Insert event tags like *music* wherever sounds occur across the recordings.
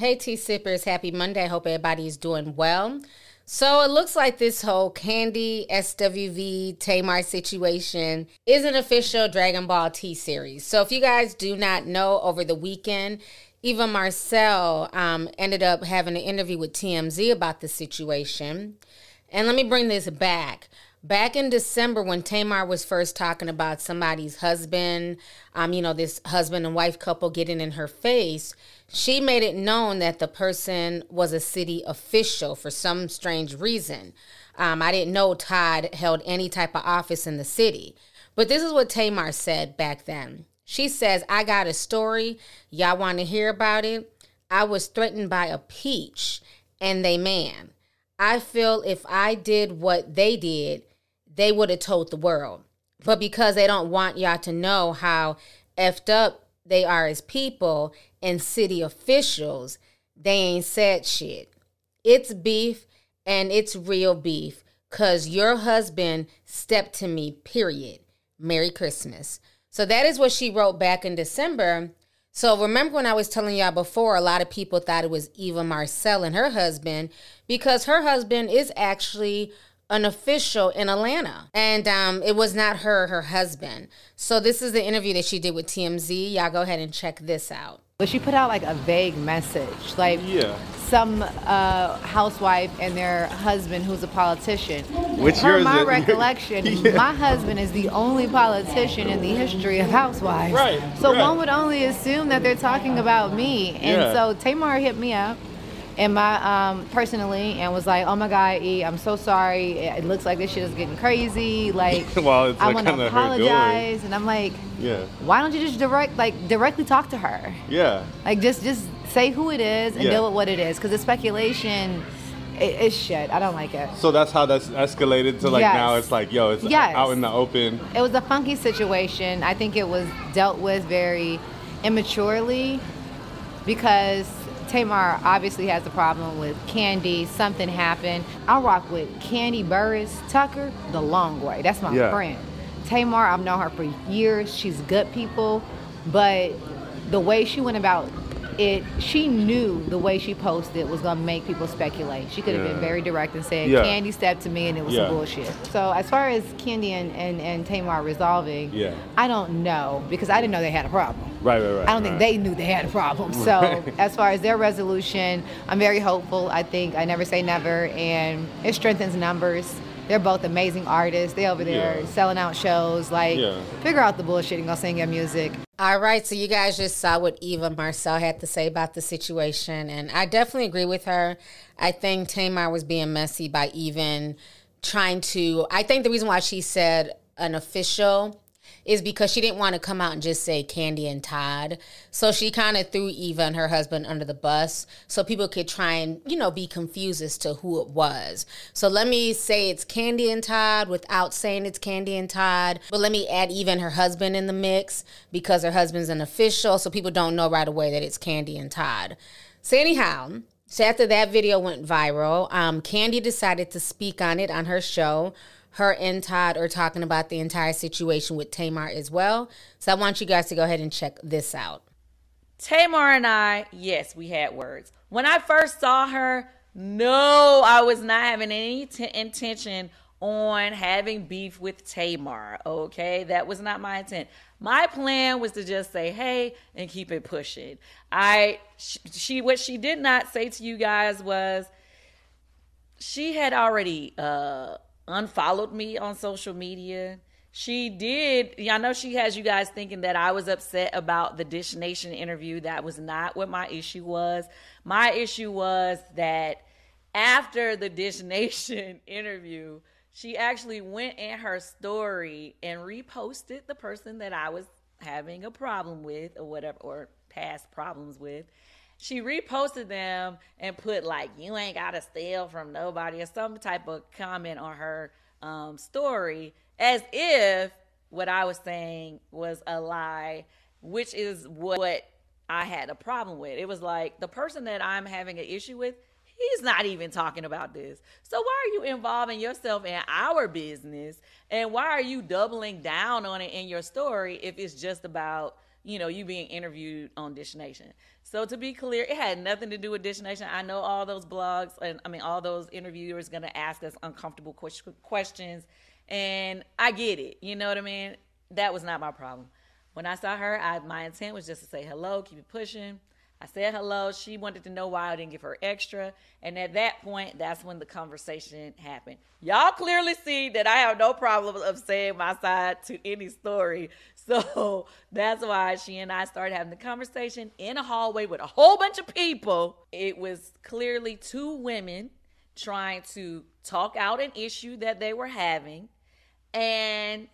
Hey, tea sippers, happy Monday. Hope everybody is doing well. So it looks like this whole Kandi SWV Tamar situation is an official Dragon Ball T series. So if you guys do not know, over the weekend, Eva Marcille um, ended up having an interview with TMZ about the situation. And let me bring this back. Back in December, when Tamar was first talking about somebody's husband, um, you know, this husband and wife couple getting in her face, she made it known that the person was a city official for some strange reason. Um, I didn't know Todd held any type of office in the city. But this is what Tamar said back then. She says, I got a story. Y'all want to hear about it? I was threatened by a peach and they man. I feel if I did what they did, they would have told the world. But because they don't want y'all to know how effed up they are as people and city officials, they ain't said shit. It's beef and it's real beef because your husband stepped to me, period. Merry Christmas. So that is what she wrote back in December. So remember when I was telling y'all before, a lot of people thought it was Eva Marcille and her husband because her husband is actually an official in Atlanta. And um, it was not her, her husband. So this is the interview that she did with TMZ. Y'all go ahead and check this out. But she put out like a vague message, like Yeah. some uh, housewife and their husband who's a politician. Which Per yours my is- *laughs* recollection, Yeah. my husband is the only politician in the history of housewives. Right, So right. one would only assume that they're talking about me. And Yeah. so Tamar hit me up. And my um, personally, and was like, "Oh my God, E, I'm so sorry. It looks like this shit is getting crazy. Like, *laughs* Well, it's I like want to kinda her doing. apologize." And I'm like, Yeah. "Why don't you just direct, like, directly talk to her?" Yeah. Like just just say who it is and Yeah. deal with what it is. Because the speculation, it, it's shit. I don't like it. So that's how that's escalated to like Yes. now it's like, yo, it's Yes. out in the open. It was a funky situation. I think it was dealt with very immaturely because Tamar obviously has a problem with Kandi. Something happened. I rock with Kandi Burruss Tucker the long way. That's my Yeah. friend. Tamar, I've known her for years. She's good people, but the way she went about it, she knew the way she posted was gonna make people speculate. She could have Yeah. been very direct and said, Yeah. Kandi stepped to me and it was Yeah. some bullshit. So as far as Kandi and, and, and Tamar resolving. I don't know because I didn't know they had a problem. Right, right, right. I don't think they knew they had a problem. So Right. as far as their resolution, I'm very hopeful. I think I never say never, and it strengthens numbers. They're both amazing artists. They over there Yeah. selling out shows. Like, Yeah. figure out the bullshit and go sing your music. All right, so you guys just saw what Eva Marcille had to say about the situation, and I definitely agree with her. I think Tamar was being messy by even trying to. I think the reason why she said an official is because she didn't want to come out and just say Kandi and Todd. So she kind of threw Eva and her husband under the bus so people could try and, you know, be confused as to who it was. So let me say it's Kandi and Todd without saying it's Kandi and Todd. But let me add Eva and her husband in the mix because her husband's an official so people don't know right away that it's Kandi and Todd. So anyhow, so after that video went viral, um, Kandi decided to speak on it on her show. Her and Todd are talking about the entire situation with Tamar as well. So I want you guys to go ahead and check this out. Tamar and I, yes, we had words. When I first saw her, no, I was not having any t- intention on having beef with Tamar. Okay, that was not my intent. My plan was to just say hey and keep it pushing. I she, she what she did not say to you guys was she had already uh unfollowed me on social media. She did. I know she has you guys thinking that I was upset about the Dish Nation interview. That was not what my issue was. My issue was that after the Dish *laughs* Nation interview, she actually went in her story and reposted the person that I was having a problem with or whatever, or past problems with. She reposted them and put like you ain't gotta steal from nobody or some type of comment on her um, story as if what I was saying was a lie, which is what I had a problem with. It was like the person that I'm having an issue with, he's not even talking about this. So why are you involving yourself in our business? And why are you doubling down on it in your story if it's just about you know, you being interviewed on Dish Nation. So to be clear, it had nothing to do with Dish Nation. I know all those blogs and I mean all those interviewers going to ask us uncomfortable questions, and I get it. You know what I mean? That was not my problem. When I saw her, I, my intent was just to say hello, keep it pushing. I said hello. She wanted to know why I didn't give her extra. And at that point, that's when the conversation happened. Y'all clearly see that I have no problem of saying my side to any story. So *laughs* that's why she and I started having the conversation in a hallway with a whole bunch of people. It was clearly two women trying to talk out an issue that they were having. And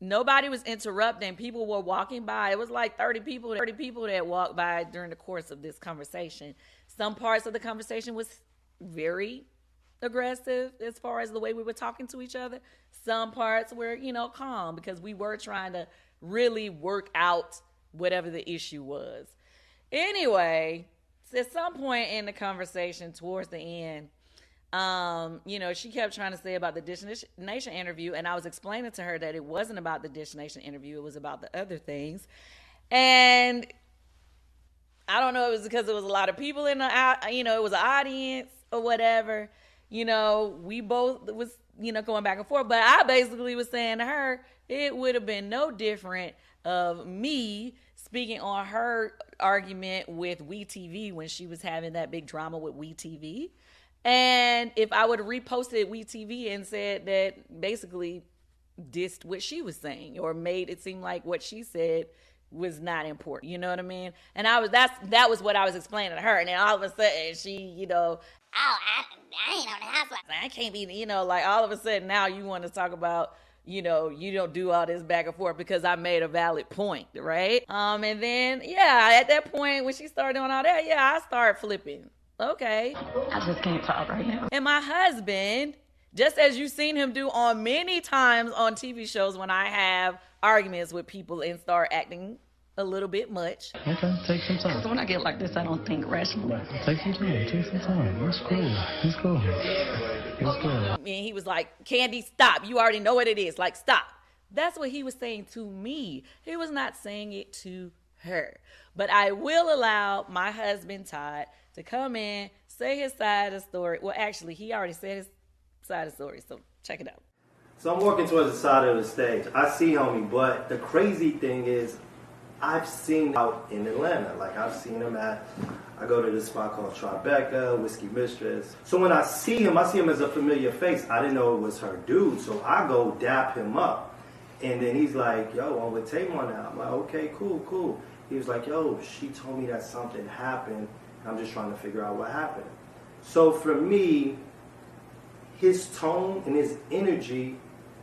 nobody was interrupting. People were walking by. It was like 30 people, 30 people that walked by during the course of this conversation. Some parts of the conversation was very aggressive as far as the way we were talking to each other. Some parts were, you know, calm because we were trying to really work out whatever the issue was. Anyway, at some point in the conversation towards the end, um, you know, she kept trying to say about the Dish Nation interview, and I was explaining to her that it wasn't about the Dish Nation interview, it was about the other things. And I don't know, it was because there was a lot of people in the, you know, it was an audience or whatever. You know, we both was, you know, going back and forth, but I basically was saying to her, it would have been no different of me speaking on her argument with WeTV when she was having that big drama with WeTV. And if I would have reposted WeTV and said that basically dissed what she was saying or made it seem like what she said was not important. You know what I mean? And I was that's that was what I was explaining to her. And then all of a sudden she, you know, oh, I, I ain't on the housewives. I can't be, you know, like all of a sudden now you want to talk about you know, you don't do all this back and forth because I made a valid point, right? Um, and then yeah, at that point when she started doing all that, yeah, I started flipping. Okay. I just can't talk right now. And my husband, just as you've seen him do on many times on TV shows when I have arguments with people and start acting a little bit much. Okay, take some time. Because when I get like this, I don't think rationally. Take some time. Take some time. That's cool. That's cool. That's cool. And he was like, Kandi, stop. You already know what it is. Like, stop. That's what he was saying to me. He was not saying it to her. But I will allow my husband, Todd, to come in, say his side of the story. Well, actually, he already said his side of the story. So check it out. So I'm walking towards the side of the stage. I see homie, but the crazy thing is I've seen out in Atlanta. Like I've seen him at, I go to this spot called Tribeca, Whiskey Mistress. So when I see him, I see him as a familiar face. I didn't know it was her dude, so I go dap him up. And then he's like, yo, I'm with Tamar now. I'm like, okay, cool, cool. He was like, yo, she told me that something happened. I'm just trying to figure out what happened. So for me, his tone and his energy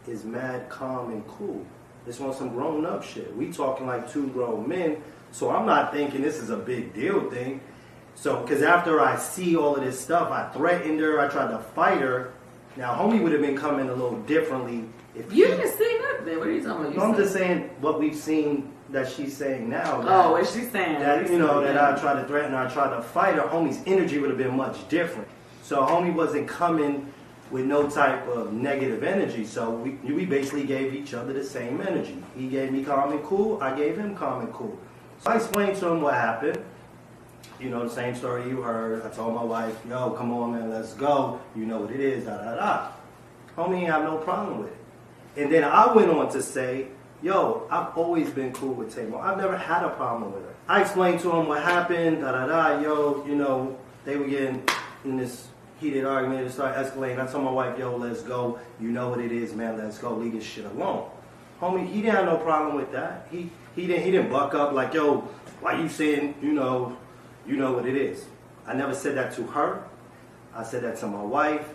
is mad calm and cool. It's on some grown up shit. We talking like two grown men, so I'm not thinking this is a big deal thing. So, because after I see all of this stuff, I threatened her, I tried to fight her. Now, homie would have been coming a little differently if you didn't see nothing. What are you talking about? You I'm just saying what we've seen that she's saying now. oh, what she's saying? That you know that I tried to threaten her, I tried to fight her. Homie's energy would have been much different. So, homie wasn't coming with no type of negative energy. So we, we basically gave each other the same energy. He gave me calm and cool, I gave him calm and cool. So I explained to him what happened. You know, the same story you heard. I told my wife, yo, come on, man, let's go. You know what it is, da da da. Homie ain't have no problem with it. And then I went on to say, yo, I've always been cool with Tamar. I've never had a problem with her. I explained to him what happened, da da da, yo, you know, they were getting in this heated argument. It started escalating. I told my wife, yo, let's go. You know what it is, man. Let's go. Leave this shit alone. Homie, he didn't have no problem with that. He he didn't he didn't buck up like, yo, why you saying, you know, you know what it is. I never said that to her. I said that to my wife,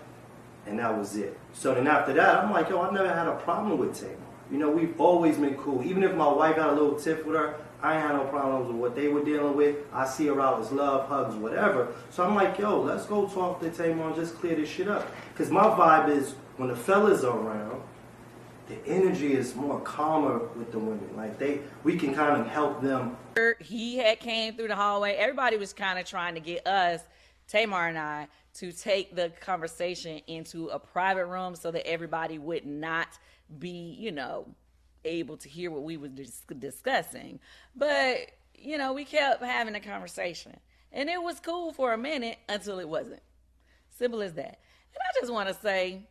and that was it. So then after that, I'm like, yo, I've never had a problem with Tamar. You know, we've always been cool. Even if my wife got a little tiff with her, I ain't had no problems with what they were dealing with. I see her out as love, hugs, whatever. So I'm like, yo, let's go talk to Tamar and just clear this shit up. Because my vibe is when the fellas are around, the energy is more calmer with the women. Like they, we can kind of help them. He had came through the hallway. Everybody was kind of trying to get us, Tamar and I, to take the conversation into a private room so that everybody would not be, you know, able to hear what we were dis- discussing. But, you know, we kept having a conversation. And it was cool for a minute until it wasn't. Simple as that. And I just want to say,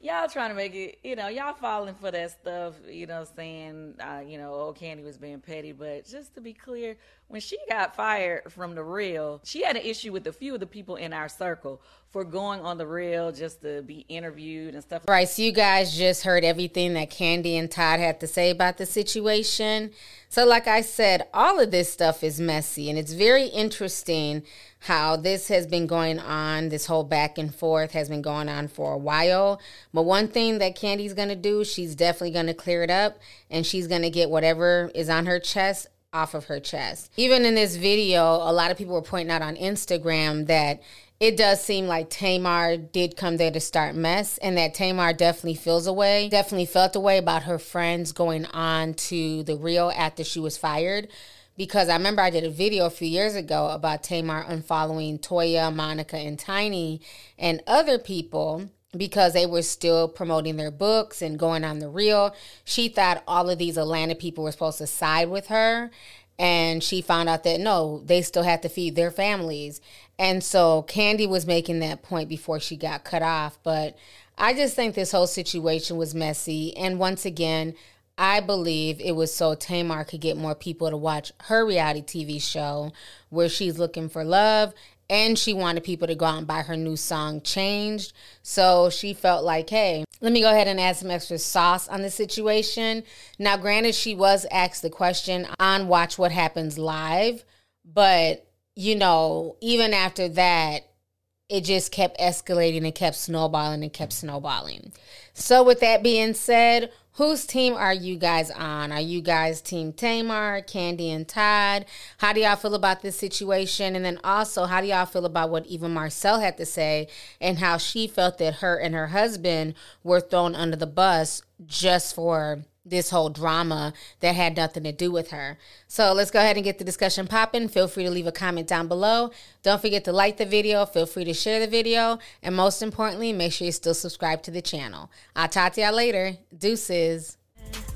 y'all trying to make it, you know, y'all falling for that stuff, you know, saying, uh, you know, old Kandi was being petty. But just to be clear, when she got fired from the real, she had an issue with a few of the people in our circle for going on the real just to be interviewed and stuff. Right, so you guys just heard everything that Kandi and Todd had to say about the situation. So, like I said, all of this stuff is messy, and it's very interesting how this has been going on. This whole back and forth has been going on for a while. But one thing that Kandi's gonna do, she's definitely gonna clear it up, and she's gonna get whatever is on her chest off of her chest. Even in this video, a lot of people were pointing out on Instagram that it does seem like Tamar did come there to start mess and that Tamar definitely feels a way, definitely felt a way about her friends going on to the real after she was fired. Because I remember I did a video a few years ago about Tamar unfollowing Toya, Monica, and Tiny and other people because they were still promoting their books and going on the real. She thought all of these Atlanta people were supposed to side with her. And she found out that no, they still had to feed their families. And so Kandi was making that point before she got cut off. But I just think this whole situation was messy. And once again, I believe it was so Tamar could get more people to watch her reality TV show where she's looking for love and she wanted people to go out and buy her new song changed. So she felt like hey let me go ahead and add some extra sauce on the situation. Now granted she was asked the question on watch what happens live but you know even after that it just kept escalating and kept snowballing and kept snowballing. So with that being said Whose team are you guys on? Are you guys team Tamar, Kandi, and Todd? How do y'all feel about this situation? And then also, how do y'all feel about what Eva Marcille had to say and how she felt that her and her husband were thrown under the bus just for this whole drama that had nothing to do with her. So let's go ahead and get the discussion popping. Feel free to leave a comment down below. Don't forget to like the video. Feel free to share the video. And most importantly, make sure you still subscribe to the channel. I'll talk to y'all later. Deuces.